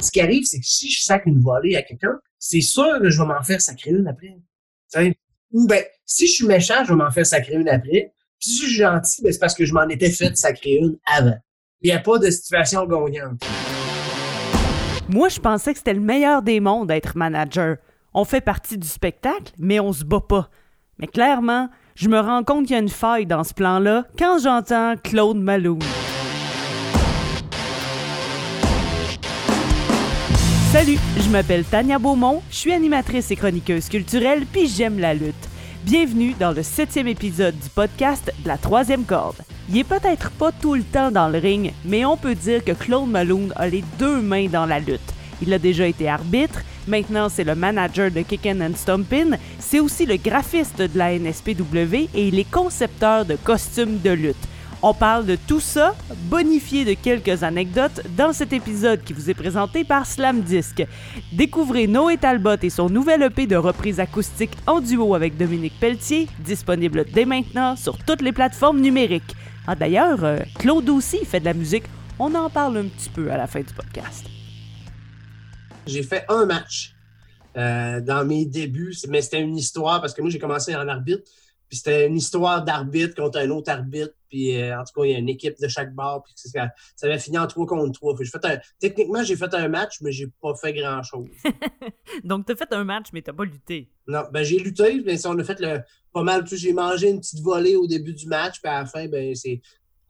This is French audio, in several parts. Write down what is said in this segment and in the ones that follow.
Ce qui arrive, c'est que si je sac une volée à quelqu'un, c'est sûr que je vais m'en faire sacrer une après. Ou ben, si je suis méchant, je vais m'en faire sacrer une après. Puis si je suis gentil, ben, c'est parce que je m'en étais fait sacrer une avant. Il n'y a pas de situation gagnante. Moi, je pensais que c'était le meilleur des mondes d'être manager. On fait partie du spectacle, mais on se bat pas. Mais clairement, je me rends compte qu'il y a une faille dans ce plan-là quand j'entends Claude Malone. Salut, je m'appelle Tania Beaumont, je suis animatrice et chroniqueuse culturelle, puis j'aime la lutte. Bienvenue dans le septième épisode du podcast de la troisième corde. Il est peut-être pas tout le temps dans le ring, mais on peut dire que Claude Malone a les deux mains dans la lutte. Il a déjà été arbitre, maintenant c'est le manager de Kickin' and Stompin', c'est aussi le graphiste de la NSPW et il est concepteur de costumes de lutte. On parle de tout ça, bonifié de quelques anecdotes, dans cet épisode qui vous est présenté par Slam Disc. Découvrez Noé Talbot et son nouvel EP de reprise acoustique en duo avec Dominique Pelletier, disponible dès maintenant sur toutes les plateformes numériques. Ah, D'ailleurs, euh, Claude aussi fait de la musique. On en parle un petit peu à la fin du podcast. J'ai fait un match euh, dans mes débuts, mais c'était une histoire parce que moi, j'ai commencé en arbitre. Puis c'était une histoire d'arbitre contre un autre arbitre. Puis euh, en tout cas, il y a une équipe de chaque bar. Puis ça, avait fini en 3 contre 3. fait un, techniquement, j'ai fait un match, mais j'ai pas fait grand-chose. Donc, tu as fait un match, mais tu pas lutté. Non, ben j'ai lutté, mais on a fait le, pas mal. J'ai mangé une petite volée au début du match. Puis à la fin, ben c'est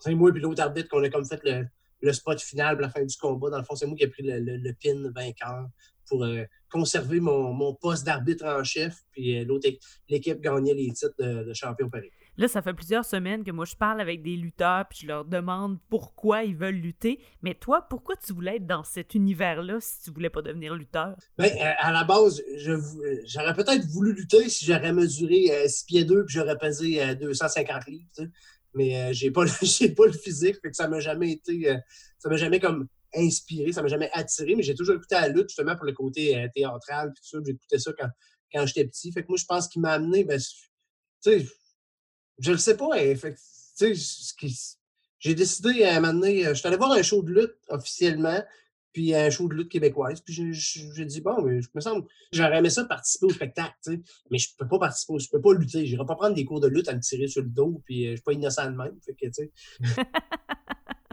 moi et l'autre arbitre qu'on a comme fait le, le spot final pour la fin du combat. Dans le fond, c'est moi qui ai pris le, le, pin vainqueur pour euh, conserver mon, mon poste d'arbitre en chef. Puis euh, l'autre, l'équipe gagnait les titres de, champion Paris. Là, ça fait plusieurs semaines que moi, je parle avec des lutteurs, puis je leur demande pourquoi ils veulent lutter. Mais toi, pourquoi tu voulais être dans cet univers-là si tu voulais pas devenir lutteur? Euh, à la base, j'aurais peut-être voulu lutter si j'aurais mesuré 6 pieds 2 puis j'aurais pesé 250 livres. Mais euh, j'ai pas, pas le physique, fait que ça m'a jamais été. ça m'a jamais comme inspiré, ça m'a jamais attiré, mais j'ai toujours écouté la lutte justement pour le côté euh, théâtral, tout ça. J'écoutais ça quand, quand j'étais petit. Fait que moi, je pense qu'il m'a amené, ben, tu sais, je le sais pas. Sais, j'ai décidé à un moment donné, euh, je suis allé voir un show de lutte officiellement, puis un show de lutte québécoise. Puis j'ai dit, bon, mais je me semble, j'aurais aimé ça participer au spectacle, mais je peux pas participer, je peux pas lutter. Je pas prendre des cours de lutte à me tirer sur le dos, puis euh, je suis pas innocent de même. Fait que, tu sais.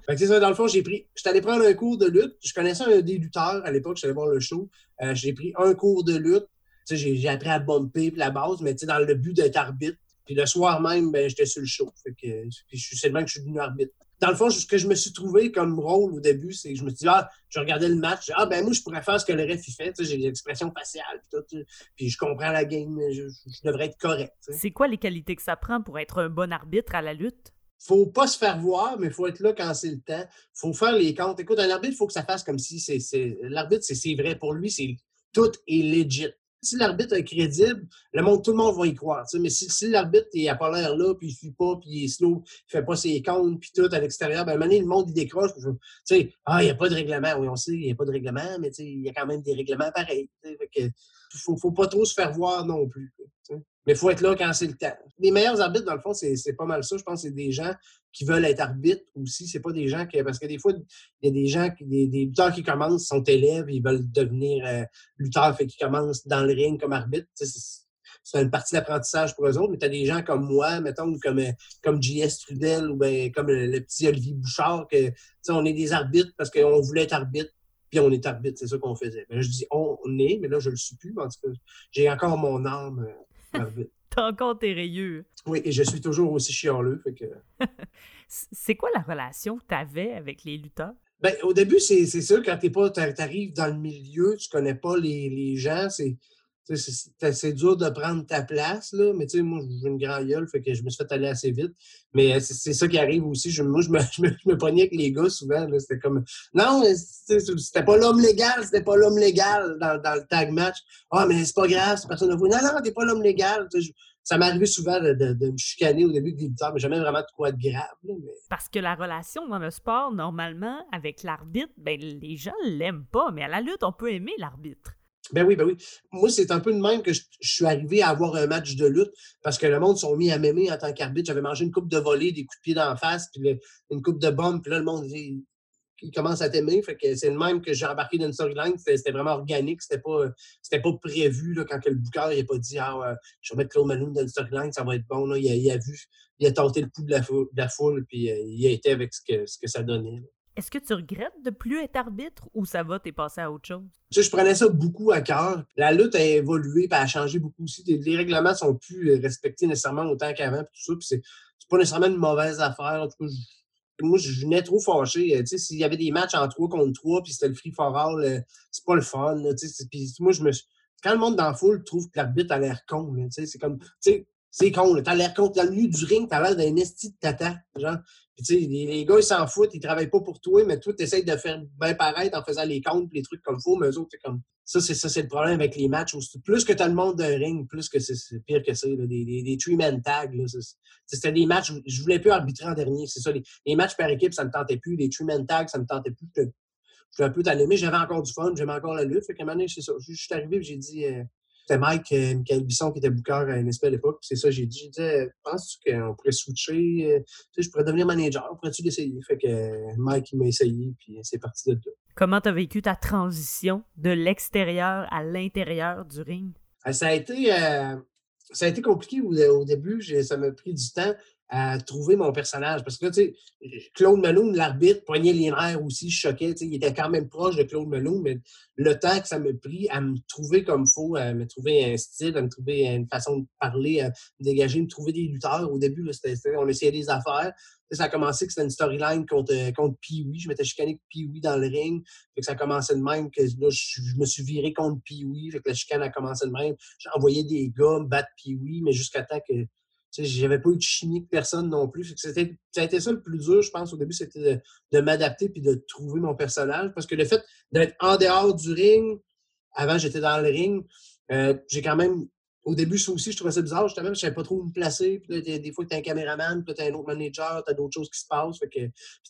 Fait que ça, dans le fond, j'ai pris. J'étais allé prendre un cours de lutte. Je connaissais un des lutteurs à l'époque, j'allais voir le show. Euh, j'ai pris un cours de lutte. J'ai appris à bumper la base, mais dans le but d'être arbitre. Puis le soir même, ben, j'étais sur le show. Fait que c'est le que je suis devenu arbitre. Dans le fond, ce que je me suis trouvé comme rôle au début, c'est que je me suis dit, ah, je regardais le match, ah, ben moi, je pourrais faire ce que le ref fait. J'ai des expressions faciales, puis tout. Puis je comprends la game, je, je devrais être correct. C'est quoi les qualités que ça prend pour être un bon arbitre à la lutte? faut pas se faire voir, mais il faut être là quand c'est le temps. Il faut faire les comptes. Écoute, un arbitre, il faut que ça fasse comme si c'est. L'arbitre, c'est vrai pour lui, c'est tout est legit. Si l'arbitre est crédible, le monde, tout le monde va y croire. Mais si, l'arbitre n'a pas l'air là, puis il ne suit pas, puis il est slow, il fait pas ses comptes, puis tout à l'extérieur, ben, à un donné, le monde, il décroche. Tu sais, ah, il n'y a pas de règlement. Oui, on sait, il n'y a pas de règlement, mais il y a quand même des règlements pareils. Il ne faut, pas trop se faire voir non plus. Mais il faut être là quand c'est le temps. Les meilleurs arbitres, dans le fond, c'est pas mal ça. Je pense que c'est des gens qui veulent être arbitres aussi. C'est pas des gens qui. Parce que des fois, il y a des gens, des, des lutteurs qui commencent, sont élèves, ils veulent devenir euh, lutteurs, fait qu'ils commencent dans le ring comme arbitre. C'est une partie d'apprentissage pour eux autres, mais tu as des gens comme moi, mettons, comme, euh, comme J.S. Trudel ou ben, comme le, petit Olivier Bouchard, que on est des arbitres parce qu'on voulait être arbitre puis on est arbitre, c'est ça qu'on faisait. je dis on, est, mais là, je le suis plus. En tout cas, j'ai encore mon âme. T'as encore tes rayures. Oui, et je suis toujours aussi chialeux. Que... c'est quoi la relation que tu avais avec les lutteurs? Ben, au début, c'est sûr, quand tu arrives dans le milieu, tu connais pas les, les gens, c'est c'est dur de prendre ta place, là, mais tu sais, moi, j'ai une grande gueule, fait que je me suis fait aller assez vite. Mais euh, c'est ça qui arrive aussi. Je, moi, je me, je, me, pognais avec les gars souvent. C'était comme Non, c'était pas l'homme légal, c'était pas l'homme légal dans, le tag match. Ah, mais c'est pas grave, c'est personne ne voit. Non, non, t'es pas l'homme légal. ça m'est arrivé souvent de, de, me chicaner au début des lutteurs, mais jamais vraiment de quoi de grave. Parce que la relation dans le sport, normalement, avec l'arbitre, ben, les gens l'aiment pas, mais à la lutte, on peut aimer l'arbitre. Ben oui, ben oui. Moi, c'est un peu de même que je, suis arrivé à avoir un match de lutte parce que le monde s'est mis à m'aimer en tant qu'arbitre. J'avais mangé une coupe de volée, des coups de pied d'en face, puis une coupe de bombe, puis là, le monde dit il commence à t'aimer. Fait que c'est le même que j'ai embarqué dans une storyline. C'était vraiment organique. C'était pas, pas prévu là, quand que le booker il a pas dit Ah, je vais mettre Claude Malone dans une storyline, ça va être bon. Là. Il, a, vu, il a tenté le coup de la, foule, de la foule puis euh, il a été avec ce que, ce que ça donnait. Est-ce que tu regrettes de plus être arbitre ou ça va, t'es passé à autre chose? Tu sais, je prenais ça beaucoup à cœur. La lutte a évolué et a changé beaucoup aussi. Les règlements sont plus euh, respectés nécessairement autant qu'avant. Tout ça, puis c'est pas nécessairement une mauvaise affaire. En tout cas, moi, je venais trop fâché. Euh, tu sais, s'il y avait des matchs en 3 contre 3 puis c'était le free for all, euh, c'est pas le fun. tu sais, puis moi, je me Quand le monde dans la foule trouve que l'arbitre a l'air con, tu sais, c'est comme. Tu sais, c'est con, t'as l'air con. Le milieu du ring, t'as l'air d'un esti de tata. Genre, les, gars, ils s'en foutent, ils travaillent pas pour toi, mais toi, tu essaies de faire bien paraître en faisant les comptes les trucs comme il faut, mais eux autres, c'est comme. Ça, c'est ça, c'est le problème avec les matchs. Plus que tu as le monde d'un ring, plus que c'est pire que ça. Des, des, des three-man tags. C'était des matchs, je voulais plus arbitrer en dernier. C'est ça. Les, matchs par équipe, ça me tentait plus. Les three-man tags, ça me tentait plus. Je suis un peu mais j'avais encore du fun, j'aimais encore la lutte. Fait qu'à un c'est ça. Je suis arrivé j'ai dit. Euh, c'était Mike, euh, Michael Bisson qui était booker à NSP à l'époque. C'est ça, j'ai dit, dit, euh, penses-tu qu'on pourrait switcher? Euh, tu sais, je pourrais devenir manager, pourrais-tu l'essayer? Fait que Mike, il m'a essayé, puis c'est parti de là. Comment tu as vécu ta transition de l'extérieur à l'intérieur du ring? Ça a été, ça a été compliqué au, début. Ça m'a pris du temps à trouver mon personnage. Parce que, tu sais, Claude Malone, l'arbitre, poignait les nerfs aussi, je choquais. Tu sais, il était quand même proche de Claude Malone, mais le temps que ça m'a pris à me trouver comme faut, à me trouver un style, à me trouver une façon de parler, à me dégager, me trouver des lutteurs. Au début, là, on essayait des affaires. Ça a commencé que c'était une storyline contre, contre Pee-Wee. Je m'étais chicané avec Pee-Wee dans le ring. Fait que ça a commencé de même que là, je, me suis viré contre Pee-Wee. Fait que la chicane a commencé de même. J'ai envoyé des gars me battre Pee-Wee, mais jusqu'à temps que j'avais pas eu de chimie de personne non plus. Ça a été ça le plus dur, je pense, au début, c'était de, m'adapter puis de trouver mon personnage. Parce que le fait d'être en dehors du ring, avant j'étais dans le ring, euh, j'ai quand même. Au début, ça aussi, je trouvais ça bizarre. Justement, je savais pas trop où me placer. Puis des, fois, tu es un caméraman, puis tu as un autre manager, tu as d'autres choses qui se passent. Fait que,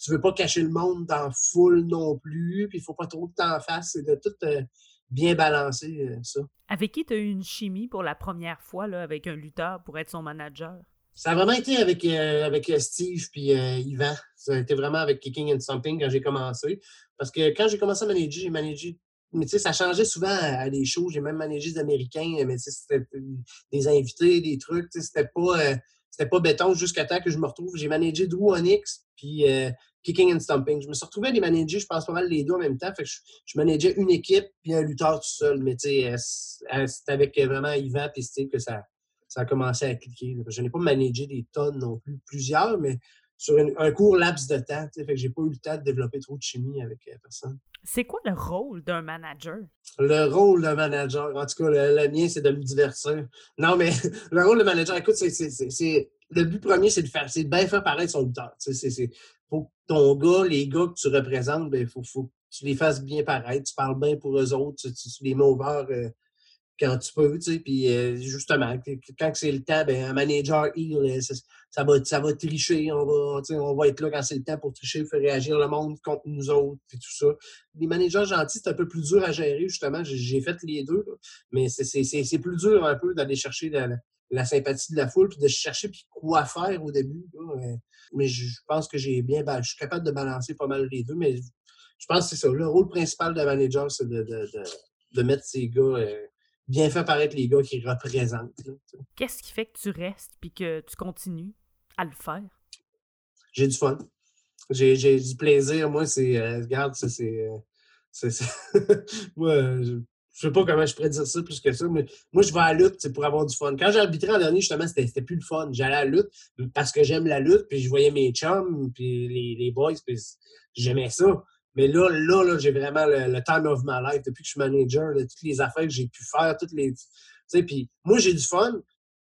tu veux pas cacher le monde dans foule non plus. Puis il faut pas trop que tu en fasses. C'est de tout. Euh, bien balancé, euh, ça. Avec qui tu as eu une chimie pour la première fois là, avec un lutteur pour être son manager? Ça a vraiment été avec, euh, avec euh, Steve puis Yvan. Ça a été vraiment avec Kicking and Something quand j'ai commencé. Parce que quand j'ai commencé à manager, j'ai managé. Mais tu sais, ça changeait souvent à, des shows. J'ai même managé des Américains, mais c'était des invités, des trucs. C'était pas, c'était pas béton jusqu'à temps que je me retrouve. J'ai managé Drew Onyx, puis kicking and stomping. Je me suis retrouvé à les manager, je pense pas mal les deux en même temps. Fait que je, je manageais une équipe puis un lutteur tout seul. Mais tu sais, c'est avec vraiment Yvan et Steve que ça, ça a commencé à cliquer. Je n'ai pas managé des tonnes non plus, plusieurs, mais sur un court laps de temps. Fait que j'ai pas eu le temps de développer trop de chimie avec euh, personne. C'est quoi le rôle d'un manager? Le rôle d'un manager, en tout cas, le, mien, c'est de me divertir. Non, mais le rôle de manager, écoute, c'est le but premier, c'est de faire, c'est bien faire paraître son lutteur. C'est faut que ton gars, les gars que tu représentes, il ben, faut, faut, que tu les fasses bien paraître, tu parles bien pour eux autres, tu, les mets au euh, quand tu peux, tu sais, puis euh, justement, quand c'est le temps, ben, un manager heel, euh, ça, va, ça va tricher, on va, on va être là quand c'est le temps pour tricher, faire réagir le monde contre nous autres, puis tout ça. Les managers gentils, c'est un peu plus dur à gérer, justement, j'ai fait les deux, mais c'est plus dur un peu d'aller chercher la, la sympathie de la foule, puis de chercher puis quoi faire au début. Euh, mais je pense que j'ai bien, je suis capable de balancer pas mal les deux, mais je pense que c'est ça. Le rôle principal de manager, c'est de, de, de, mettre ces gars, euh, bien faire paraître les gars qui représentent. Qu'est-ce qui fait que tu restes puis que tu continues à le faire? J'ai du fun. J'ai du plaisir. Moi, c'est. Euh, regarde, c'est. moi, je, je sais pas comment je pourrais dire ça plus que ça, mais moi, je vais à la lutte pour avoir du fun. Quand j'ai arbitré en dernier, justement, c'était plus le fun. J'allais à la lutte parce que j'aime la lutte, puis je voyais mes chums, puis les, les boys, puis j'aimais ça. Mais là, là, là j'ai vraiment le, time of my life. Depuis que je suis manager, toutes les affaires que j'ai pu faire, toutes les. Tu sais, puis moi, j'ai du fun,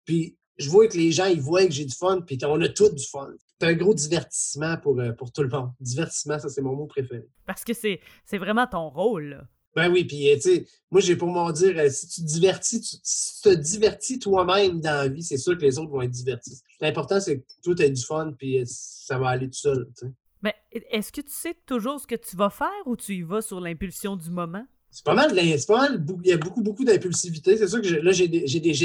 puis je vois que les gens, ils voient que j'ai du fun, puis on a tous du fun. C'est un gros divertissement pour, euh, pour tout le monde. Divertissement, ça, c'est mon mot préféré. Parce que c'est vraiment ton rôle, là. Ben oui, puis tu sais, moi j'ai pour m'en dire, euh, si tu te divertis, tu, si tu te divertis toi-même dans la vie, c'est sûr que les autres vont être divertis. L'important, c'est que toi, as du fun, puis euh, ça va aller tout seul. Mais est-ce que tu sais toujours ce que tu vas faire ou tu y vas sur l'impulsion du moment? C'est pas mal, c'est pas mal, il y a beaucoup, beaucoup d'impulsivité. C'est sûr que là, j'ai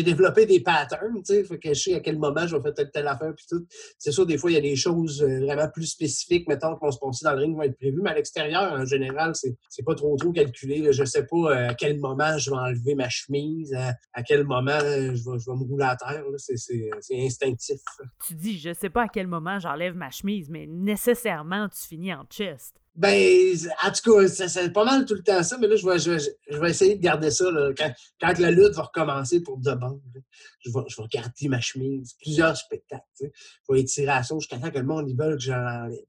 développé des patterns, tu sais, fait que je sais à quel moment je vais faire telle, telle affaire, puis tout. C'est sûr, des fois, il y a des choses euh, vraiment plus spécifiques, mettons, qui vont se passer dans le ring, vont être prévues, mais à l'extérieur, en général, c'est pas trop, trop calculé. Je sais pas euh, à quel moment je vais enlever ma chemise, à, quel moment euh, je vais, je vais me rouler à terre. C'est instinctif. Tu dis, je sais pas à quel moment j'enlève ma chemise, mais nécessairement, tu finis en chest. Ben, en tout cas, c'est pas mal tout le temps ça, mais là, je vais, je vais, essayer de garder ça. Là, quand, quand, la lutte va recommencer pour de bon, je, vais, je vais garder ma chemise, plusieurs spectacles. Je vais étirer à ça jusqu'à temps que le monde ils veulent que je l'enlève.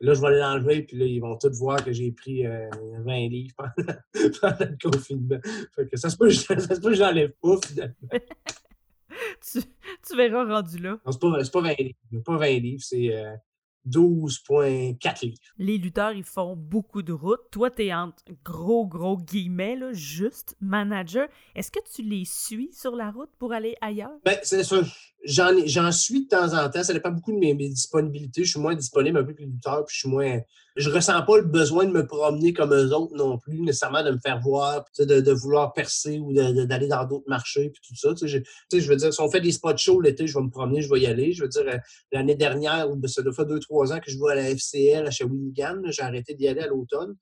Là, je vais l'enlever, puis là, ils vont tous voir que j'ai pris 20 euh, livres pendant, le confinement. Fait que ça se peut, ça se peut que je l'enlève pas, finalement. tu, tu, verras rendu là. Non, c'est pas, pas 20 livres. Pas 20 livres, c'est. Euh, 12,4 livres. Les lutteurs, ils font beaucoup de routes. Toi, tu es entre gros, gros guillemets, là, juste manager. Est-ce que tu les suis sur la route pour aller ailleurs? Ben, c'est ça. J'en suis de temps en temps. Ça dépend beaucoup de mes, disponibilités. Je suis moins disponible un peu les lutteurs, puis je suis moins je ressens pas le besoin de me promener comme eux autres non plus, nécessairement de me faire voir, de, vouloir percer ou d'aller dans d'autres marchés, puis tout ça. Je veux dire, si on fait des spots shows l'été, je vais me promener, je vais y aller. Je veux dire, euh, l'année dernière, ben, ça doit faire deux, trois ans que je vais à la FCL à Shawinigan. J'ai arrêté d'y aller à l'automne.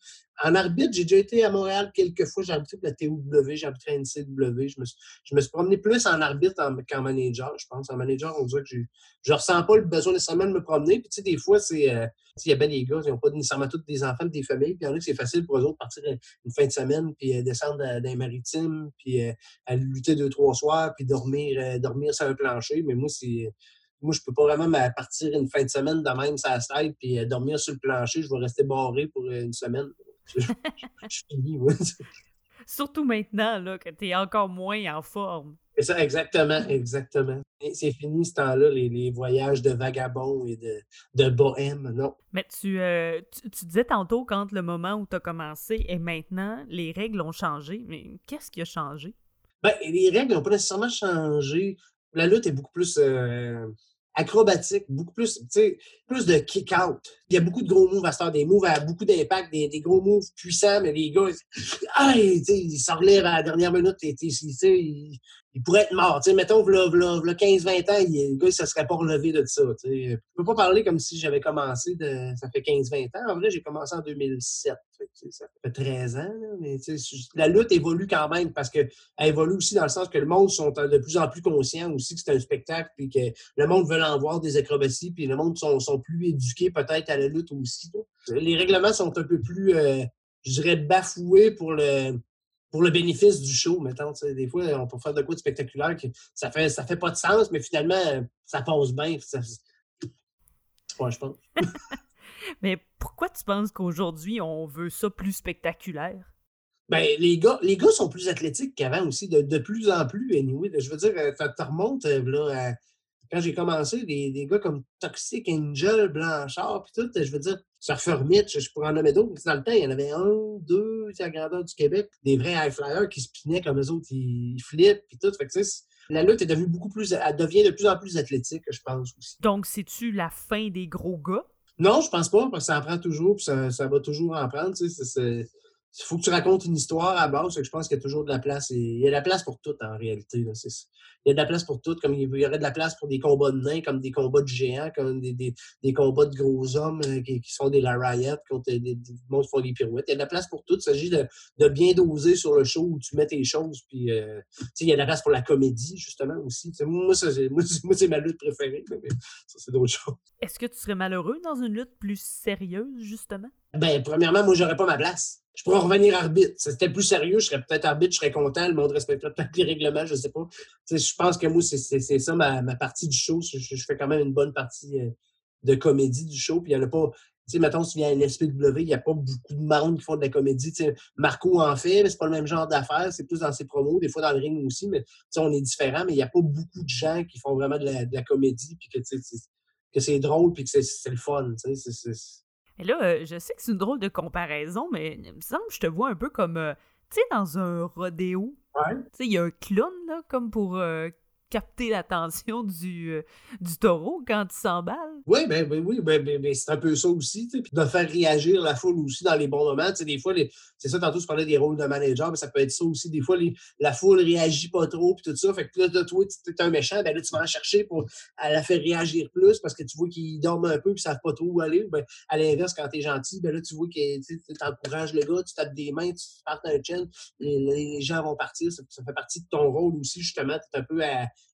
En arbitre, j'ai déjà été à Montréal quelques fois. J'ai arbitré la TOW, j'ai à NCW. Je me, suis, je me suis promené plus en arbitre qu'en manager, je pense. En manager, on dirait que je ne ressens pas le besoin nécessairement de me promener. Puis, tu sais, des fois, c'est. Euh, il y a bien des gars, ils n'ont pas nécessairement tous des enfants, des familles. Puis, en a c'est facile pour eux autres de partir une fin de semaine, puis euh, descendre dans les maritimes, puis euh, aller lutter deux, trois soirs, puis dormir, dormir sur un plancher. Mais moi, c'est moi, je peux pas vraiment partir une fin de semaine de même ça se puis dormir sur le plancher. Je vais rester barré pour une semaine je, finis, Surtout maintenant, là, que tu es encore moins en forme. C'est ça, exactement, exactement. C'est fini ce temps-là, les, voyages de vagabonds et de, de bohème, non. Mais tu, euh, tu, disais tantôt, quand le moment où tu as commencé et maintenant, les règles ont changé. Mais qu'est-ce qui a changé? Ben, les règles n'ont pas nécessairement changé. La lutte est beaucoup plus euh, acrobatique, beaucoup plus, tu plus de kick-out. Il y a beaucoup de gros moves à ce des moves à beaucoup d'impact, des, des, gros moves puissants, mais les gars, ah, ils s'en relèvent à la dernière minute, ils, il pourrait être mort. sais, mettons, v'là, 15-20 ans, il, le gars, ça serait pas relevé de ça. sais. Je peux pas parler comme si j'avais commencé, de, ça fait 15-20 ans. En vrai, j'ai commencé en 2007. Fait, ça fait 13 ans. Mais la lutte évolue quand même parce qu'elle évolue aussi dans le sens que le monde sont de plus en plus conscients aussi que c'est un spectacle puis que le monde veut en voir des acrobaties puis le monde sont, sont plus éduqués peut-être à la lutte aussi. Les règlements sont un peu plus, euh, je dirais, bafoués pour le pour le bénéfice du show, mettons. Des fois, on peut faire de quoi de spectaculaire que ça fait, ça fait pas de sens, mais finalement, ça passe bien. Ça, je pense. mais pourquoi tu penses qu'aujourd'hui, on veut ça plus spectaculaire? Ben, les gars, les gars sont plus athlétiques qu'avant aussi, de, plus en plus, anyway. Je veux dire, ça te remonte là, quand j'ai commencé, des, des, gars comme Toxic Angel, Blanchard, puis tout, je veux dire, Surfer Mitch, je pourrais en nommer d'autres. Dans le temps, il y en avait un, deux, à la grandeur du Québec, des vrais high flyers qui spinaient comme eux autres, ils flippent, puis tout. Fait que, la lutte est devenue beaucoup plus, elle devient de plus en plus athlétique, je pense aussi. Donc, c'est-tu la fin des gros gars? Non, je pense pas, parce que ça en prend toujours, puis ça, ça va toujours en prendre. Tu sais, il faut que tu racontes une histoire à base. Que je pense qu'il y a toujours de la place. Et il y a de la place pour tout, en réalité. Là. Il y a de la place pour tout. Comme il y aurait de la place pour des combats de nains, comme des combats de géants, comme des, des, des combats de gros hommes euh, qui, qui, sont des La Riot, contre des, des, monde qui font des pirouettes. Il y a de la place pour tout. Il s'agit de, de, bien doser sur le show où tu mets tes choses. Puis, euh, il y a de la place pour la comédie, justement, aussi. moi, c'est, moi, c'est ma lutte préférée. Mais ça, c'est d'autres choses. Est-ce que tu serais malheureux dans une lutte plus sérieuse, justement? Ben, premièrement, moi, j'aurais pas ma place je pourrais revenir arbitre. Si c'était plus sérieux, je serais peut-être arbitre, je serais content, le monde respecterait peut-être les règlements, je sais pas. je pense que moi, c'est ça ma, partie du show. Je, fais quand même une bonne partie euh, de comédie du show. Puis il n'y en a pas. Tu sais, mettons, si tu viens à l'SPW, il n'y a pas beaucoup de monde qui font de la comédie. Tu Marco en fait, mais c'est pas le même genre d'affaires. C'est plus dans ses promos, des fois dans le ring aussi, mais on est différent, mais il n'y a pas beaucoup de gens qui font vraiment de la, comédie, puis que, que c'est drôle, puis que c'est le fun. Et là, euh, je sais que c'est une drôle de comparaison, mais il me semble que je te vois un peu comme, euh, tu sais, dans un rodéo. Ouais. Tu sais, il y a un clown, là, comme pour euh, capter l'attention du, euh, du taureau quand il s'emballe. Oui, ben, ben oui, ben, ben, ben, c'est un peu ça aussi. De faire réagir la foule aussi dans les bons moments. des fois, c'est ça, tantôt, tu parlais des rôles de manager, mais ça peut être ça aussi. Des fois, la foule réagit pas trop, puis tout ça. Fait que là, toi, tu es un méchant, ben là, tu vas en chercher pour la faire réagir plus parce que tu vois qu'ils dorment un peu, puis ils savent pas trop où aller. Ben, à l'inverse, quand tu es gentil, ben là, tu vois que tu encourages le gars, tu tapes des mains, tu partes un chaîne, les, gens vont partir. Ça, fait partie de ton rôle aussi, justement. Tu es un peu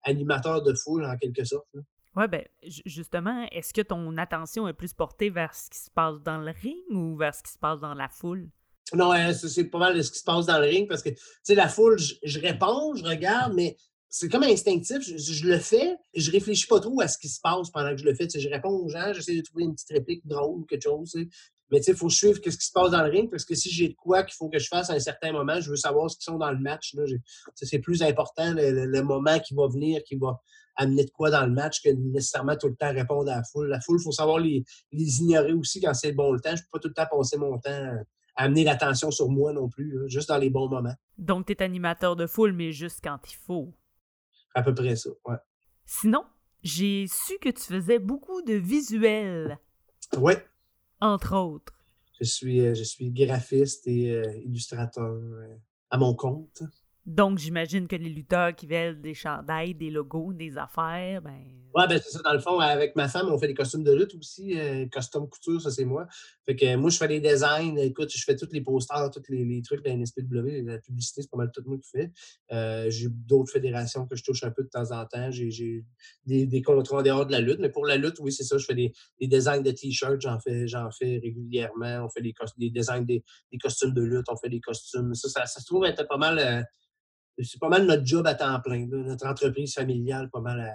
animateur de foule, en quelque sorte. Oui, ben justement, est-ce que ton attention est plus portée vers ce qui se passe dans le ring ou vers ce qui se passe dans la foule? Non, c'est pas mal de ce qui se passe dans le ring parce que, tu sais, la foule, je, réponds, je regarde, mais c'est comme instinctif. Je, le fais, je réfléchis pas trop à ce qui se passe pendant que je le fais. je réponds aux gens, j'essaie de trouver une petite réplique drôle ou quelque chose. Tu sais, il faut suivre ce qui se passe dans le ring parce que si j'ai de quoi qu'il faut que je fasse à un certain moment, je veux savoir ce qui sont dans le match. C'est plus important le, moment qui va venir, qui va amener de quoi dans le match que nécessairement tout le temps répondre à la foule. La foule, il faut savoir les, ignorer aussi quand c'est le bon temps. Je ne peux pas tout le temps passer mon temps à amener l'attention sur moi non plus, juste dans les bons moments. Donc, tu es animateur de foule, mais juste quand il faut. À peu près ça, ouais. Sinon, j'ai su que tu faisais beaucoup de visuels. Oui. Entre autres. Je suis, euh, je suis graphiste et euh, illustrateur euh, à mon compte. Donc, j'imagine que les lutteurs qui veulent des chandails, des logos, des affaires, ben. Ouais, ben, c'est ça. Dans le fond, avec ma femme, on fait des costumes de lutte aussi. Euh, costume couture, ça, c'est moi. Fait que moi, je fais les designs. Écoute, je fais tous les posters, tous les, trucs de la NSPW. La publicité, c'est pas mal tout moi qui fais. Euh, j'ai d'autres fédérations que je touche un peu de temps en temps. J'ai des, des contrats en dehors de la lutte. Mais pour la lutte, oui, c'est ça. Je fais des, designs de t-shirts. J'en fais, fais régulièrement. On fait des, des designs des, costumes de lutte. On fait des costumes. Ça, ça, se trouve être pas mal. C'est pas mal notre job à temps plein. Notre entreprise familiale, pas mal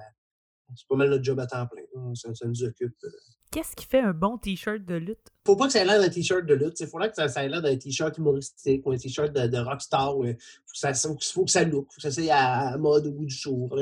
c'est pas mal notre job à temps plein. Ça, nous occupe. Euh. Qu'est-ce qui fait un bon t-shirt de lutte? Faut pas que ça ait l'air d'un t-shirt de lutte. Il faudrait que ça, ait l'air d'un t-shirt humoristique ou un t-shirt de, rockstar. Faut, que ça, faut que ça look. Faut que ça soit à, mode au bout du jour.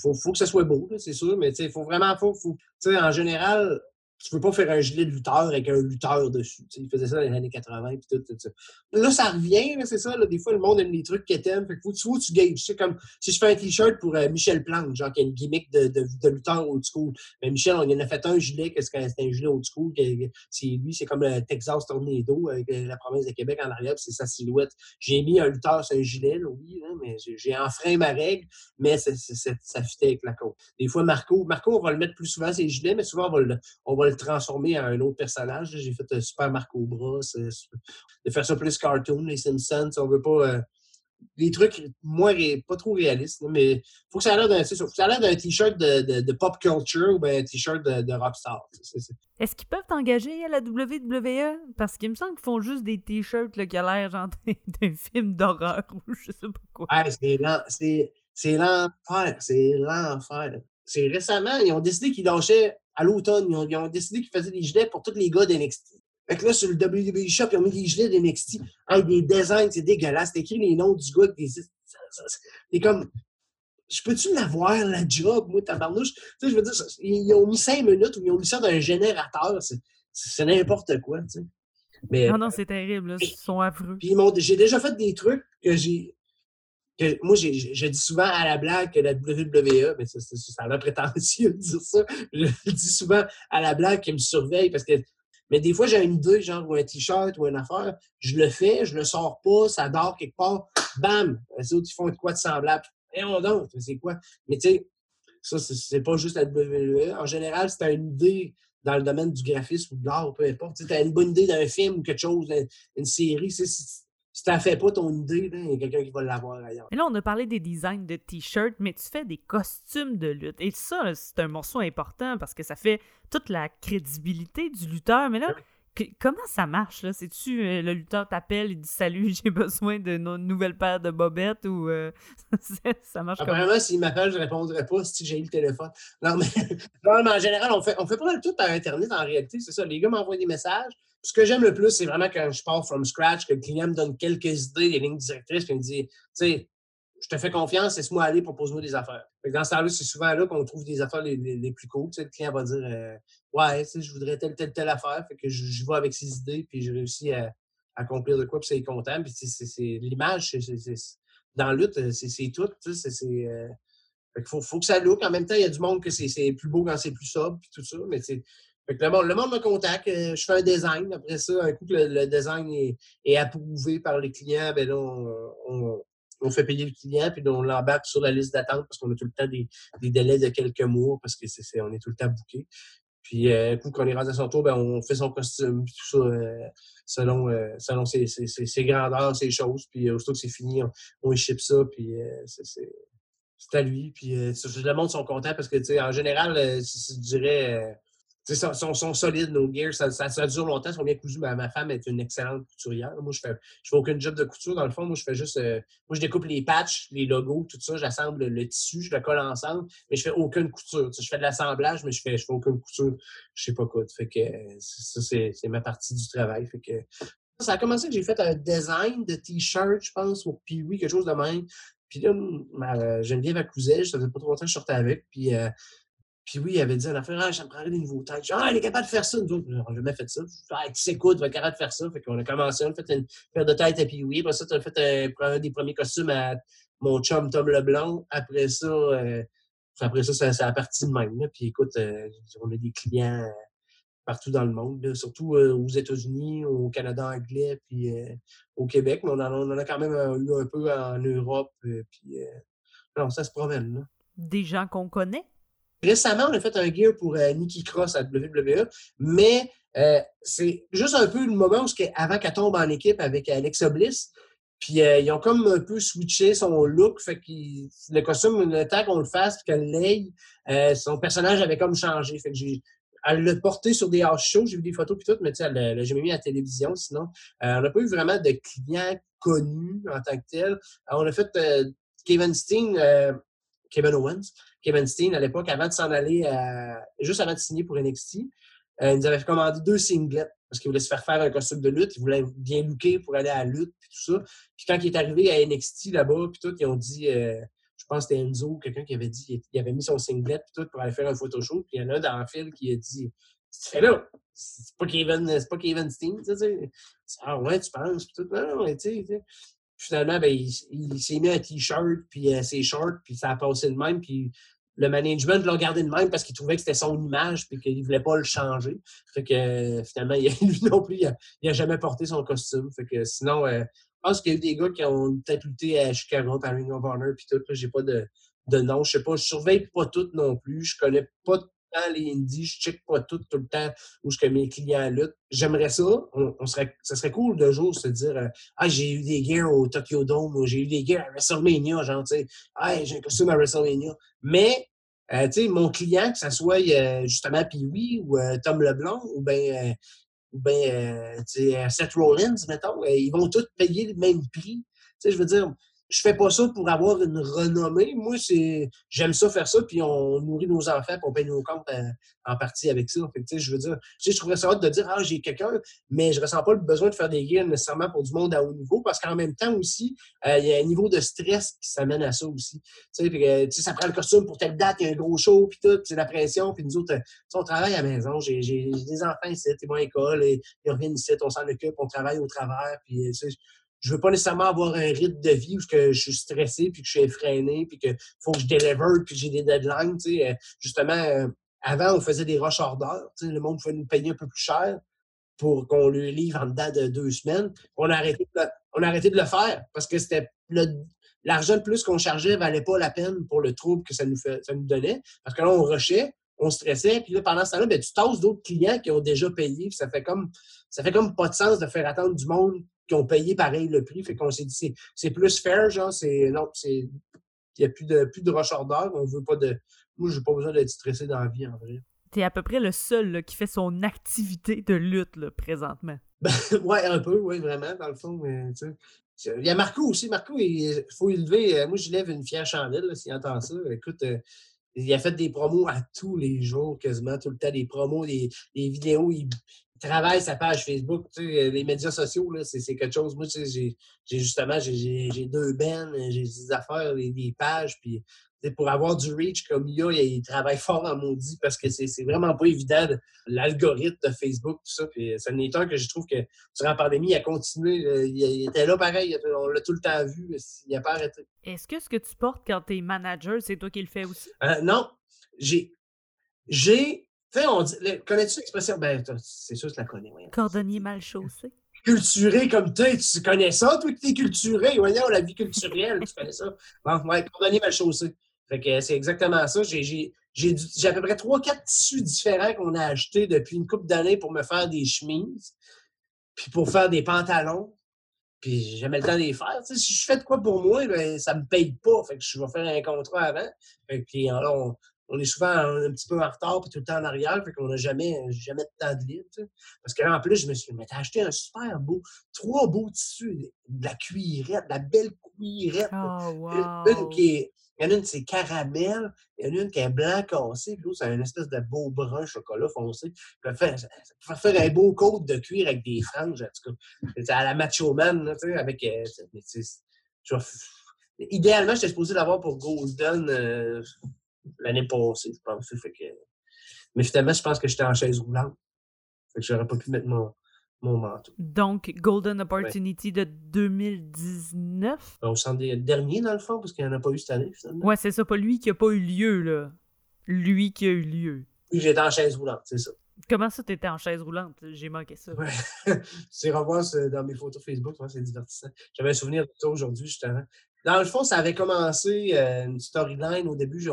Faut, faut, que ça soit beau, c'est sûr. Mais il faut vraiment. Faut, faut, en général, tu peux pas faire un gilet de lutteur avec un lutteur dessus. il faisait ça dans les années 80 puis tout, tout, ça. Là, ça revient, c'est ça. Là, des fois, le monde aime les trucs que t'aimes. Fait que faut, tu, tu gages. Comme si je fais un t-shirt pour euh, Michel Plante, genre qui a une gimmick de, de, lutteur old school. Mais Michel, on en a fait un gilet, que c'est un gilet old school. Lui, c'est comme le Texas Tornado avec euh, la province de Québec en arrière, c'est sa silhouette. J'ai mis un lutteur sur un gilet, là, oui, mais j'ai enfreint ma règle, mais ça fitait avec la côte. Des fois, Marco, Marco, on va le mettre plus souvent ses gilets, mais souvent on va le, on va le transformer en un autre personnage. J'ai fait un Super Marco Bros. De faire ça plus cartoon, les Simpsons. On veut pas. Euh, les trucs moins pas trop réalistes, mais faut que ça ait l'air d'un, t-shirt de, pop culture ou un t-shirt de, rockstar. Est-ce qu'ils peuvent t'engager à la WWE? Parce qu'il me semble qu'ils font juste des t-shirts qui ont l'air genre d'un film d'horreur ou je sais pas quoi. c'est, c'est l'enfer. C'est l'enfer. C'est récemment, ils ont décidé qu'ils lâchaient à l'automne, ils, ont, décidé qu'ils faisaient des gilets pour tous les gars d'NXT. Fait que là, sur le WWE Shop, ils ont mis des gilets d'NXT avec des designs, c'est dégueulasse. C'est écrit les noms du gars. C'est comme, je peux-tu l'avoir, la job, moi, tabarnouche? Tu sais, je veux dire, ils ont mis cinq minutes ou ils ont mis ça dans un générateur. C'est n'importe quoi, tu sais. Mais, non, non, c'est terrible, ils sont affreux. Puis j'ai déjà fait des trucs que j'ai moi, je dis souvent à la blague que la WWE, mais ça, ça, a prétentieux de dire ça, je dis souvent à la blague qu'ils me surveille parce que. Mais des fois, j'ai une idée, genre, ou un t-shirt ou une affaire, je le fais, je le sors pas, ça dort quelque part, bam! Les autres, ils font de quoi de semblable? Et on donc, c'est quoi? Mais tu sais, ça, c'est pas juste la WWE. En général, c'est une idée dans le domaine du graphisme ou de l'art, peu importe. Tu as une bonne idée d'un film ou quelque chose, une série, c'est si t'en fais pas ton idée, il y a quelqu'un qui va l'avoir ailleurs. Mais là, on a parlé des designs de t-shirts, mais tu fais des costumes de lutte. Et ça, c'est un morceau important parce que ça fait toute la crédibilité du lutteur. Mais là, comment ça marche, là? C'est-tu euh, le lutteur t'appelle, il dit Salut, j'ai besoin de une nouvelle paire de bobettes ou euh, ça marche comme Apparemment, s'il m'appelle, je répondrai pas si j'ai eu le téléphone. Non, mais, en général, on fait, on fait pas mal tout par Internet en réalité, c'est ça. Les gars m'envoient des messages, ce que j'aime le plus, c'est vraiment quand je pars from scratch, que le client me donne quelques idées, des lignes directrices, puis il me dit, tu sais, je te fais confiance, laisse-moi aller, propose-moi des affaires. dans ce temps-là, c'est souvent là qu'on trouve des affaires les, les, plus cool. le client va dire euh, Ouais, je voudrais telle, telle, telle affaire. Fait que je, vais avec ses idées, puis je réussis à, accomplir de quoi, puis c'est content. Puis c'est l'image, dans la lutte, c'est tout. C'est euh, Fait faut, faut que ça look. En même temps, il y a du monde que c'est plus beau quand c'est plus sobre, puis tout ça. Mais le, monde, le monde me contacte, euh, je fais un design. Après ça, un coup que le, design est, approuvé par les clients, ben là, on, on, fait payer le client, puis on l'embarque sur la liste d'attente parce qu'on a tout le temps des, délais de quelques mois parce que c'est on est tout le temps booké. Puis, euh, coup qu'on est rendu à son tour, ben, on fait son costume, tout ça, euh, selon, euh, selon ses, ses, ses, grandeurs, ses choses. Puis, aussitôt que c'est fini, on, on ça, puis c'est à lui. Puis, le monde sont contents parce que, tu sais, en général, je dirais ils sont, sont, solides, nos gears. Ça, ça, dure longtemps, ils sont bien cousus. Ma, ma, femme est une excellente couturière. Moi, je fais, je fais aucun job de couture. Dans le fond, moi, je fais juste. Euh, moi, je découpe les patchs, les logos, tout ça. J'assemble le, tissu, je le colle ensemble, mais je fais aucune couture. je fais de l'assemblage, mais je fais, je fais aucune couture. Je sais pas quoi. Que ça, c'est ma partie du travail. Ça a commencé que j'ai fait un design de t-shirt, je pense, ou puis oui, quelque chose de même. Puis là, ma Geneviève accusait, je savais pas trop longtemps que je sortais avec. Puis euh, puis oui, il avait dit à la fin, ah, me prendrais des nouveaux têtes. ah, il est capable de faire ça. Nous autres, on n'a jamais fait ça. Ah, tu sais quoi, tu vas capable de faire ça. Fait qu'on a commencé, on a fait une paire de têtes à puis oui. Après ça, tu as fait un, des premiers costumes à mon chum Tom Leblanc. Après ça, euh, après ça, c'est la partie de même. Puis écoute, euh, on a des clients euh, partout dans le monde, surtout aux États-Unis, au Canada anglais, puis au Québec. Mais on en, a quand même eu un peu en Europe. puis non, ça se promène. Là. Des gens qu'on connaît? Récemment, on a fait un gear pour euh, Nikki Cross à WWE, mais euh, c'est juste un peu le moment où, avant qu'elle tombe en équipe avec Alexa Bliss, puis euh, ils ont comme un peu switché son look, fait que le costume, le temps qu'on le fasse, qu'elle l'aille, son personnage avait comme changé. Fait que elle l'a porté sur des house shows, j'ai vu des photos puis tout, mais tu sais, elle l'a jamais mis à la télévision sinon. on n'a pas eu vraiment de clients connus en tant que tel. on a fait Kevin Steen, Kevin Owens, Kevin Steen, à l'époque, avant de s'en aller, juste avant de signer pour NXT, euh, il nous avait commandé deux singlets parce qu'il voulait se faire faire un costume de lutte. Il voulait bien looker pour aller à la lutte, puis tout ça. Puis quand il est arrivé à NXT là-bas, puis tout, ils ont dit, euh, je pense que c'était Enzo, quelqu'un qui avait dit, il avait mis son singlet, puis tout, pour aller faire un photoshoot. Puis il y en a un dans le fil qui a dit, fais là, c'est pas Kevin, c'est pas Kevin Steen, tu sais. Ah ouais, tu penses, puis tout. Non, non, tu sais finalement, ben, il, s'est mis un t-shirt, puis euh, ses shorts, puis ça a passé de même. Puis le management l'a gardé de même parce qu'il trouvait que c'était son image, puis qu'il ne voulait pas le changer. Fait que euh, finalement, lui non plus, il n'a jamais porté son costume. Fait que sinon, euh, je pense qu'il y a eu des gars qui ont peut-être à Chicago, à Ring of Honor, puis tout. J'ai pas de, de nom. Je sais pas, je surveille pas tout non plus. Je connais pas les indies, je check pas tout, tout le temps où ce que mes clients luttent. J'aimerais ça. On, serait, ça serait cool de jour se dire euh, Ah, j'ai eu des gears au Tokyo Dome ou j'ai eu des gears à WrestleMania, genre, tu sais, ah, j'ai un costume à WrestleMania. Mais, euh, tu sais, mon client, que ce soit euh, justement Pee-Wee ou Tom Leblanc ou bien ou ben, Seth Rollins, mettons, ils vont tous payer le même prix. Tu sais, je veux dire, je fais pas ça pour avoir une renommée. Moi, c'est j'aime ça faire ça, puis on nourrit nos enfants, puis on paye nos comptes euh, en, partie avec ça. Fait je veux dire, je trouverais ça hâte de dire Ah, j'ai quelqu'un, mais je ressens pas le besoin de faire des gains nécessairement pour du monde à haut niveau, parce qu'en même temps aussi, euh, il y a un niveau de stress qui s'amène à ça aussi. Euh, tu sais, ça prend le costume pour telle date, il y a un gros show, puis tout, c'est la pression, puis nous autres, on travaille à la maison, j'ai des enfants ici, ils vont à l'école, et ils reviennent ici, on s'en occupe, on travaille au travers, puis je veux pas nécessairement avoir un rythme de vie où je suis stressé, puis que je suis effréné, puis qu'il faut que je deliver, puis j'ai des deadlines. Euh, justement, euh, avant, on faisait des rush orders. Le monde pouvait nous payer un peu plus cher pour qu'on le livre en dedans de deux semaines. On a arrêté de le, on a arrêté de le faire parce que c'était l'argent de plus qu'on chargeait valait pas la peine pour le trouble que ça nous, fait, ça nous donnait. Parce que là, on rushait, on stressait, puis là, pendant ce temps-là, ben, tu tasses d'autres clients qui ont déjà payé. Ça fait comme ça fait comme pas de sens de faire attendre du monde qui ont payé pareil le prix. Fait qu'on s'est dit, c'est plus fair, genre, c'est. Non, c'est. Il n'y a plus de, plus de rush order. On veut pas de. Moi, j'ai pas besoin d'être stressé dans la vie, en vrai. T'es à peu près le seul qui fait son activité de lutte, là, présentement. Ben, ouais, un peu, oui, vraiment, dans le fond. Mais, il y a Marco aussi. Marco, il faut élever. Euh, moi, je lève une fière chandelle, s'il entend ça. Écoute, euh, il a fait des promos à tous les jours, quasiment, tout le temps, des promos, des, des vidéos. Il, travaille sa page Facebook. les médias sociaux, c'est quelque chose. Moi, j'ai justement j'ai deux bennes, j'ai des affaires, des, pages, puis pour avoir du reach comme il y a, il travaille fort en maudit parce que c'est vraiment pas évident, l'algorithme de Facebook, tout ça. Puis c'est un état que je trouve que durant la pandémie, il a continué. Il, était là pareil, on l'a tout le temps vu, il n'a pas arrêté. Est-ce que ce que tu portes quand tu es manager, c'est toi qui le fais aussi? Euh, non. J'ai. Tu sais, connais-tu l'expression? Ben, c'est sûr que tu la connais. Cordonnier mal chaussé culturé comme toi, tu connais ça, toi qui es culturé, voyons, la vie culturelle, tu connais ça. Bon, ouais, cordonnier mal chaussé. Fait que c'est exactement ça. J'ai à peu près trois, quatre tissus différents qu'on a achetés depuis une couple d'années pour me faire des chemises, puis pour faire des pantalons. Puis j'ai jamais le temps de les faire. si je fais de quoi pour moi, ben, ça me paye pas. Fait que je vais faire un contrat avant. Fait puis on, on, est souvent un, petit peu en retard puis tout le temps en arrière. Fait qu'on n'a jamais, jamais de temps de libre. Parce que en plus, je me suis dit, acheté un super beau, trois beaux tissus, de la cuirette, de la belle cuirette. Oh, wow. qui est il y en a une, c'est caramel. Il y en a une qui est blanc cassé. Puis l'autre, c'est un espèce de beau brun chocolat foncé. Ça faire, ça faire un beau côte de cuir avec des franges, en tout cas. C'est à la Macho Man, tu sais, avec. Euh, idéalement, j'étais supposé l'avoir pour Golden euh, l'année passée, je pense. Fait que... Mais finalement, je pense que j'étais en chaise roulante. Fait que j'aurais pas pu mettre mon, mon manteau. Donc, Golden Opportunity de 2019? On s'en est dernier, dans le fond, parce qu'il n'y en a pas eu cette année, finalement. Ouais, c'est ça, pas lui qui n'a pas eu lieu, là. Lui qui a eu lieu. Oui, j'étais en chaise roulante, c'est ça. Comment ça, t'étais en chaise roulante? J'ai manqué ça. Ouais. c'est revoir dans mes photos Facebook, c'est divertissant. J'avais un souvenir de ça aujourd'hui, justement. Dans le fond, ça avait commencé euh, une storyline au début.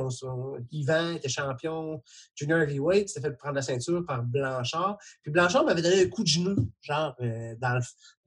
Yvan était champion junior heavyweight, s'était fait prendre la ceinture par Blanchard. Puis Blanchard m'avait donné un coup de genou, genre euh, dans,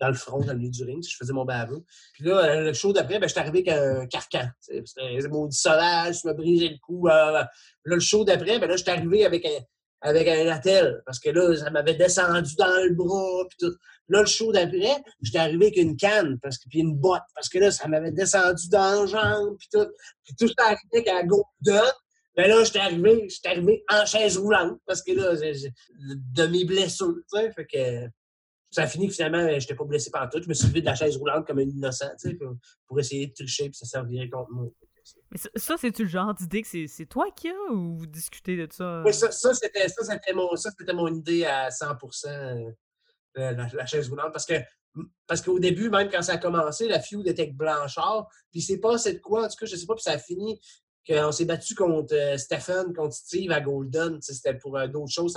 le, front, dans le milieu du ring, si je faisais mon baveux. Puis là, euh, le show d'après, ben, j'étais arrivé avec un carcan. C'était maudit solage, je me brisais le cou. là, le show d'après, ben là, j'étais arrivé avec un, avec un attel, parce que là, ça m'avait descendu dans le bras, puis tout. Là, le show d'après, j'étais arrivé avec une canne, parce que, puis une botte, parce que là, ça m'avait descendu dans la jambe, puis tout. Puis tout, j'étais arrivé avec la Golden. Mais là, j'étais arrivé, j'étais arrivé en chaise roulante, parce que là, de mes blessures, tu sais, fait que ça a fini finalement, j'étais pas blessé par tout. Je me suis levé de la chaise roulante comme un innocent, tu sais, pour, pour essayer de tricher, puis ça servirait contre moi. Ça, c'est-tu le genre d'idée que c'est toi qui as ou vous discutez de ça? Oui, ça, ça c'était mon, mon, idée à 100% euh, la, chaise roulante. Parce que parce qu'au début, même quand ça a commencé, la feud était avec Blanchard. Puis c'est pas de quoi, en tout cas, je sais pas, puis ça a fini qu'on s'est battu contre euh, Stephen, contre Steve à Golden. C'était pour euh, d'autres choses.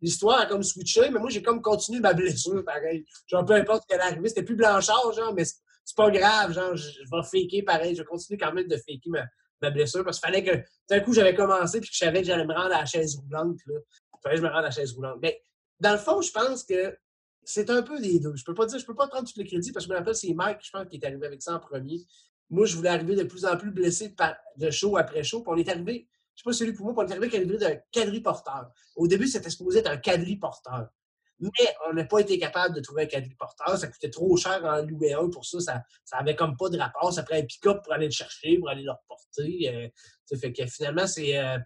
L'histoire a comme switché, mais moi, j'ai comme continué ma blessure, pareil. Genre, peu importe ce qu'elle est arrivée. C'était plus Blanchard, genre, mais c'est pas grave, genre, je, vais faker pareil. Je vais continuer quand même de faker ma, blessure parce qu'il fallait que, d'un coup, j'avais commencé puis que je savais que j'allais me rendre à la chaise roulante. Là. Il fallait que je me rende à la chaise roulante. Mais dans le fond, je pense que c'est un peu des deux. Je peux pas dire, je peux pas prendre tout le crédit parce que je me rappelle, c'est Mike, je pense, qui est arrivé avec ça en premier. Moi, je voulais arriver de plus en plus blessé de show après show. Puis on est arrivé, je sais pas si c'est lui pour moi, on est arrivé avec d'un quadriporteur. Au début, c'était supposé être un quadriporteur. Mais on n'a pas été capable de trouver un quadriporteur. Ça coûtait trop cher en louer un pour ça. Ça, ça avait comme pas de rapport. Ça prenait un pick-up pour aller le chercher, pour aller le reporter. Euh, fait que finalement, c'est, euh,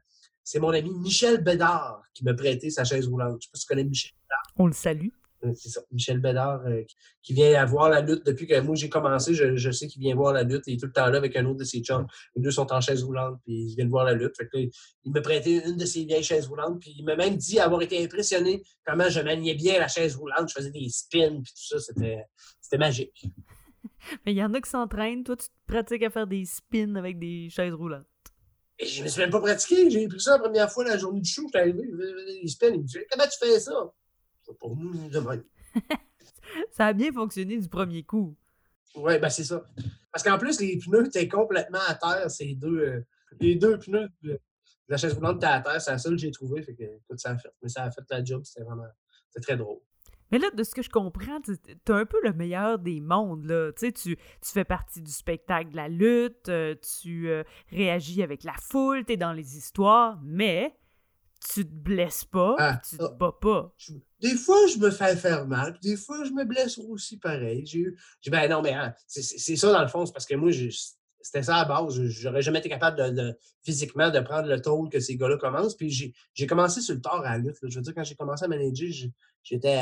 c'est mon ami Michel Bédard qui m'a prêté sa chaise roulante. Je sais pas si tu connais Michel Bédard. On le salue. Euh, c'est ça, Michel Bédard, euh, qui vient voir la lutte depuis que moi j'ai commencé. Je, sais qu'il vient voir la lutte. Il est tout le temps là avec un autre de ses chums. Les deux sont en chaise roulante, puis ils viennent voir la lutte. il m'a prêté une de ses vieilles chaises roulantes, puis il m'a même dit avoir été impressionné comment je maniais bien la chaise roulante. Je faisais des spins, puis tout ça. C'était, magique. Mais il y en a qui s'entraînent. Toi, tu te pratiques à faire des spins avec des chaises roulantes. Et je me suis même pas pratiqué. J'ai pris ça la première fois la journée du show. J'étais arrivé, des spins. Il me dit Comment tu fais ça? Pour nous demain. ça a bien fonctionné du premier coup. Oui, ben c'est ça. Parce qu'en plus, les pneus étaient complètement à terre, ces deux. Euh, les deux pneus de la chaise roulante étaient à terre, c'est la seule que j'ai trouvée. Fait que ça a fait. Mais ça a fait la job, c'était vraiment. C'était très drôle. Mais là, de ce que je comprends, tu es un peu le meilleur des mondes. Là. Tu, tu, tu fais partie du spectacle de la lutte, euh, tu euh, réagis avec la foule, tu es dans les histoires, mais tu te blesses pas, ah, tu te ah. bats pas. des fois, je me fais faire mal, des fois, je me blesse aussi pareil. J'ai eu. Ben non, mais hein, c'est ça dans le fond, c'est parce que moi, c'était ça à base. J'aurais jamais été capable de, physiquement de prendre le toll que ces gars-là commencent. Puis j'ai commencé sur le tard à la lutte. Je veux dire, quand j'ai commencé à manager, j'étais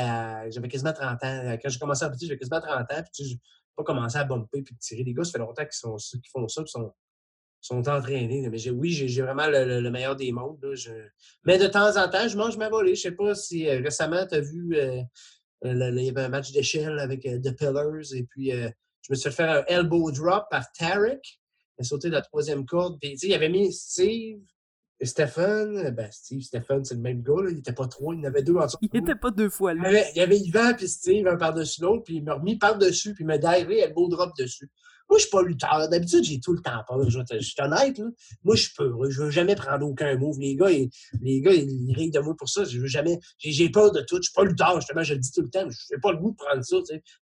j'avais quasiment 30 ans. Quand j'ai commencé à petit, j'avais quasiment 30 ans. Puis j'ai pas commencé à bumper puis tirer. Les gars, ça fait longtemps qu'ils font ça, qu'ils sont sont entraînés. Mais oui, j'ai vraiment le, meilleur des mondes. Mais de temps en temps, je mange ma volée. Je sais pas si euh, récemment, tu as vu, euh, il y avait un match d'échelle avec The Pillars et puis je me suis fait faire un elbow drop par Tarek. Il a sauté de la troisième corde. Puis, il avait mis Steve, et Stephen, ben Steve, Stephen, c'est le même gars, là. il n'était pas trois, il en avait deux en dessous. Il n'était pas deux fois là. Il y avait, Yvan puis Steve, un par-dessus l'autre, puis il m'a remis par-dessus, puis il m'a divé elbow drop dessus. Moi, je suis pas lutteur. D'habitude, j'ai tout le temps peur. Je, suis honnête. Là. Moi, je suis peur. Je veux jamais prendre aucun move. Les gars, ils, les gars, ils rient de moi pour ça. Je veux jamais. J'ai peur de tout. Je suis pas lutteur, justement. Je le dis tout le temps. Je n'ai pas le goût de prendre ça.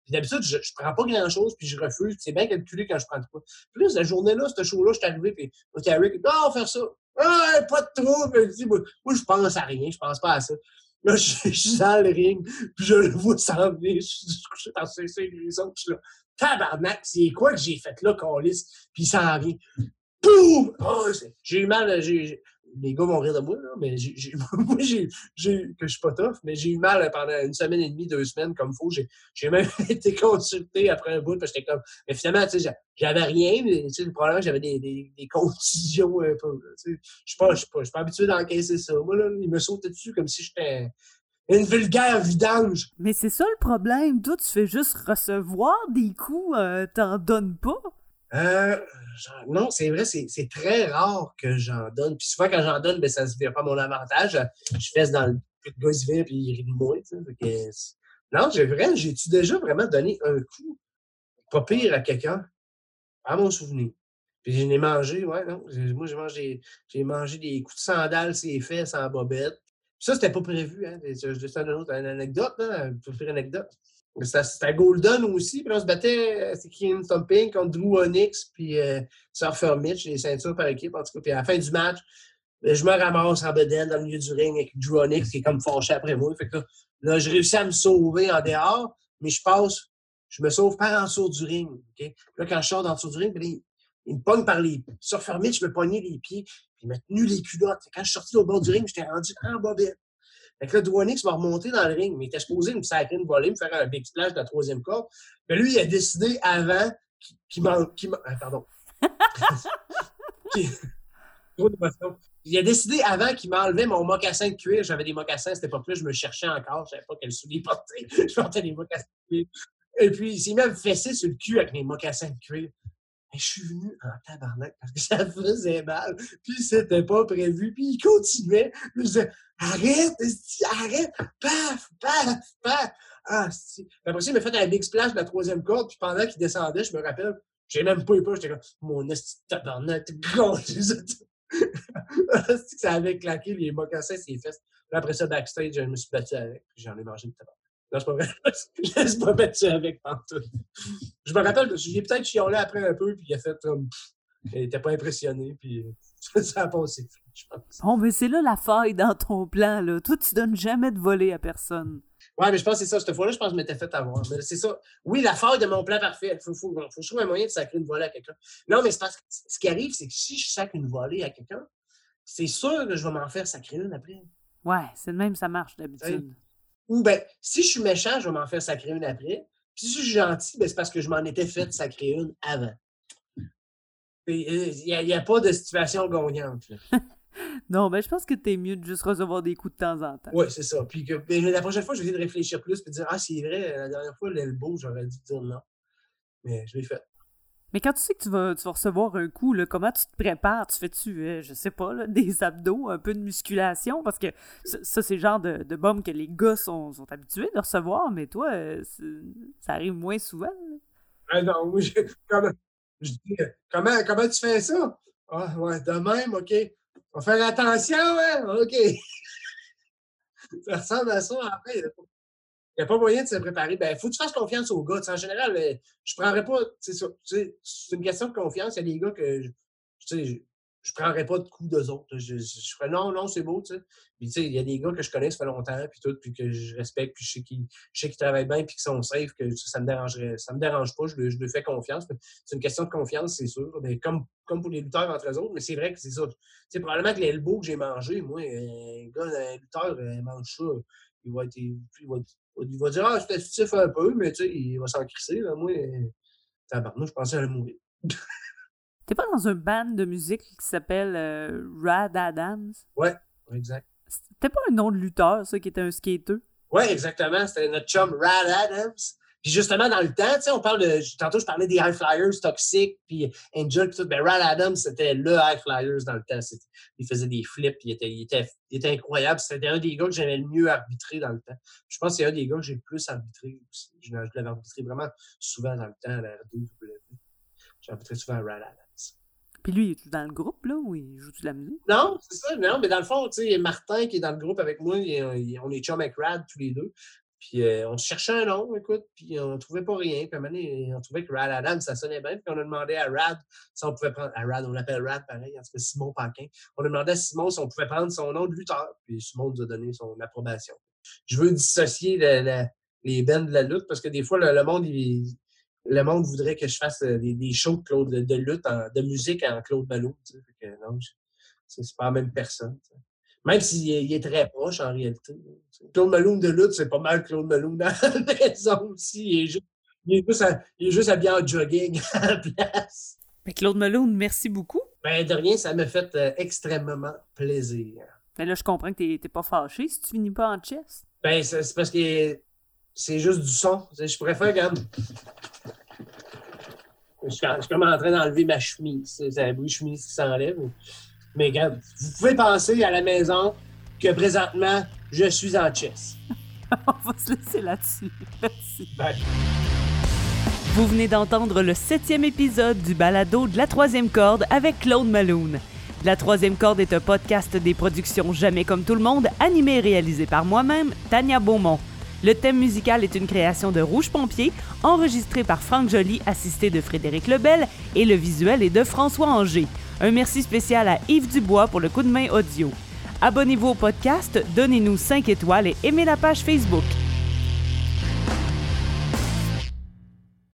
D'habitude, je, je prends pas grand-chose, puis je refuse. C'est bien calculé quand je prends quoi. Puis là, cette journée-là, ce show-là, je suis arrivé, puis Rick, ah, on va faire ça. Ah, pas de trouble. Moi, moi, je pense à rien. Je pense pas à ça. Là, je, suis dans le ring, puis je le vois s'en venir. Je suis couché dans ces autres. Je suis là tabarnak, c'est quoi que j'ai fait là, Calis? Puis il s'en vient. Boum! Oh, j'ai eu mal, j'ai, les gars vont rire de moi, là, mais j'ai, moi, j'ai, que je suis pas tough, mais j'ai eu mal pendant une semaine et demie, deux semaines, comme faut. J'ai, même été consulté après un bout, parce que j'étais comme, mais finalement, tu sais, j'avais rien, mais tu sais, le problème, j'avais des, des, des contusions un peu. Je suis pas, je suis pas, habitué d'encaisser ça. Moi, là, il me sautait dessus comme si j'étais une vulgaire vidange. Mais c'est ça le problème. Toi, tu fais juste recevoir des coups, euh, t'en donnes pas? Euh, non, c'est vrai, c'est très rare que j'en donne. Puis souvent, quand j'en donne, ben, ça ne se vient pas mon avantage. Je fais dans le le gars, il se vient, puis il rit de moi. non, j'ai vrai, j'ai-tu déjà vraiment donné un coup pas pire à quelqu'un? À mon souvenir. Puis je l'ai mangé, ouais, non. Moi, j'ai mangé, mangé des coups de sandales, ses fesses en bobette. Ça, c'était pas prévu. Hein? C'est une autre une anecdote, là, une anecdote. C'était à Golden aussi. Puis on se battait, euh, c'est Keen Thumping contre Drew Onyx, puis euh, Surfer Mitch, les ceintures par équipe, en tout cas. Puis à la fin du match, ben, je me ramasse en bedaine dans le milieu du ring avec Drew Onyx qui est comme fâché après moi. Fait que là, je réussis à me sauver en dehors, mais je passe, je me sauve par en dessous du ring. Là, quand je sors en dessous du ring, ben, il, me pogne par les. Surfer Mitch me pognait les pieds il m'a tenu les culottes. Quand je suis sorti au bord du ring, j'étais rendu en bobette. Fait que là, Dwanix m'a remonté dans le ring, mais il était supposé me sacrer une volée, me faire un big splash de la troisième corde. Mais lui, il a décidé avant qu'il m'a. Ah, pardon. il a décidé avant qu'il m'enlevait mon mocassin de cuir. J'avais des mocassins à cette époque-là, je me cherchais encore. Je savais pas quel soulier porter. Je portais des mocassins de cuir. Et puis, il s'est même fessé sur le cul avec mes mocassins de cuir je suis venu en tabarnak parce que ça faisait mal. Puis c'était pas prévu. Puis il continuait. Puis je disais, arrête, arrête, paf, paf, paf. Ah, si. Après ça, il m'a fait un big splash de la troisième corde. Puis pendant qu'il descendait, je me rappelle, j'ai même pas eu peur. J'étais comme, mon esti tabarnak, gros. ça avait claqué les mocassins, ses fesses. Puis après ça, backstage, je me suis battu avec. J'en ai mangé une tabarnak. Non, c'est pas vrai. je laisse pas battu avec pantoute. Je me rappelle, j'ai peut-être chiolé après un peu, puis il a fait comme. il était pas impressionné, puis ça a passé. Je pense. Bon, mais c'est là la faille dans ton plan, là. Toi, tu donnes jamais de voler à personne. Ouais, mais je pense que c'est ça. Cette fois-là, je pense que je m'étais fait avoir. Mais c'est ça. Oui, la faille de mon plan parfait. Il faut, faut, faut, trouver un moyen de sacrer une volée à quelqu'un. Non, mais c'est parce que ce qui arrive, c'est que si je sacre une volée à quelqu'un, c'est sûr que je vais m'en faire sacrer une après. Ouais, c'est le même, ça marche d'habitude. Ou ben, si je suis méchant, je vais m'en faire sacrer une après. Puis si je suis gentil, ben, c'est parce que je m'en étais fait sacrer une avant. Il n'y a, pas de situation gagnante. non, ben je pense que tu es mieux de juste recevoir des coups de temps en temps. Oui, c'est ça. Puis que, ben, la prochaine fois, je vais essayer de réfléchir plus et de dire Ah, c'est vrai, la dernière fois, l'elbow, j'aurais dû dire non. Mais je l'ai fait. Mais quand tu sais que tu vas, recevoir un coup, là, comment tu te prépares? Tu fais-tu, euh, je sais pas, des abdos, un peu de musculation? Parce que ça, c'est le genre de, de bombe que les gars sont, habitués de recevoir, mais toi, euh, ça arrive moins souvent. Ah non, je, comment, dis, comment, comment tu fais ça? Ah, ouais, de même, OK. On va faire attention, hein? OK. ça ressemble à ça après. Il n'y a pas moyen de se préparer. Ben, faut que tu fasses confiance aux gars. en général, euh, je ne prendrais pas. C'est une question de confiance. Il y a des gars que je, je prendrais pas de coups d'eux autres. Je, je, ferais non, non, c'est beau. Puis, il y a des gars que je connais, ça fait longtemps, puis tout, puis que je respecte, puis je sais qu'ils travaillent bien, puis qu'ils sont safe, que ça me dérangerait. Ça me dérange pas, je, je lui fais confiance. C'est une question de confiance, c'est sûr. Mais comme, comme pour les lutteurs entre eux autres, mais c'est vrai que c'est ça. C'est probablement que l'elbow que j'ai mangé, moi, un gars, un lutteur, il mange ça. Il va être, il va être il va dire, ah, je stiff un peu, mais tu sais, il va s'en crisser. Là. Moi, tabarnouche, je pensais à le mourir. T'es pas dans un band de musique qui s'appelle euh, Rad Adams? Ouais, exact. C'était pas un nom de lutteur, ça, qui était un skater? Ouais, exactement. C'était notre chum Rad Adams. Puis justement, dans le temps, tu sais, on parle de. Tantôt, je parlais des High Flyers, Toxic, puis Angel, puis tout. Ben, Rad Adams, c'était le High Flyers dans le temps. Il faisait des flips, il était, il était, il était incroyable. C'était un des gars que j'aimais le mieux arbitrer dans le temps. Je pense que c'est un des gars que j'ai le plus arbitré aussi. Je, l'avais arbitré vraiment souvent dans le temps à la R2W. J'ai arbitré souvent à Rad Adams. Puis lui, il est dans le groupe, là, ou il joue de la musique? Non, c'est ça. Non, mais dans le fond, tu sais, Martin qui est dans le groupe avec moi, on est chum avec Rad tous les deux. Puis euh, on cherchait un nom, écoute, puis on trouvait pas rien. Puis à on trouvait que Rad Adam, ça sonnait bien. Puis on a demandé à Rad si on pouvait prendre. À Rad, on l'appelle Rad pareil, en Simon Paquin. On a demandé à Simon si on pouvait prendre son nom de lutteur. Puis Simon nous a donné son approbation. Je veux dissocier les bands de la lutte parce que des fois, le, monde, le monde voudrait que je fasse euh, des, shows de, Claude, de, lutte, de musique en Claude Malou. non, c'est pas la même personne. Même s'il est, très proche en réalité. Claude Malone de lutte, c'est pas mal Claude Malone dans la maison aussi. Il est juste, il est juste, à, il est juste habillé en jogging à la place. Mais Claude Malone, merci beaucoup. Ben, de rien, ça m'a fait euh, extrêmement plaisir. Mais là, je comprends que t'es pas fâché si tu finis pas en chess. Ben, c'est parce que c'est juste du son. Je préfère comme. Je suis, comme en train d'enlever ma chemise. C'est un bruit de chemise qui s'enlève. Mais regarde, vous pouvez penser à la maison que présentement, je suis en chess. On va se laisser là-dessus. Merci. Vous venez d'entendre le septième épisode du balado de la troisième corde avec Claude Malone. La troisième corde est un podcast des productions Jamais comme tout le monde, animé et réalisé par moi-même, Tania Beaumont. Le thème musical est une création de Rouge Pompier, enregistré par Franck Joly, assisté de Frédéric Lebel, et le visuel est de François Anger. Un merci spécial à Yves Dubois pour le coup de main audio. Abonnez-vous au podcast, donnez-nous 5 étoiles et aimez la page Facebook.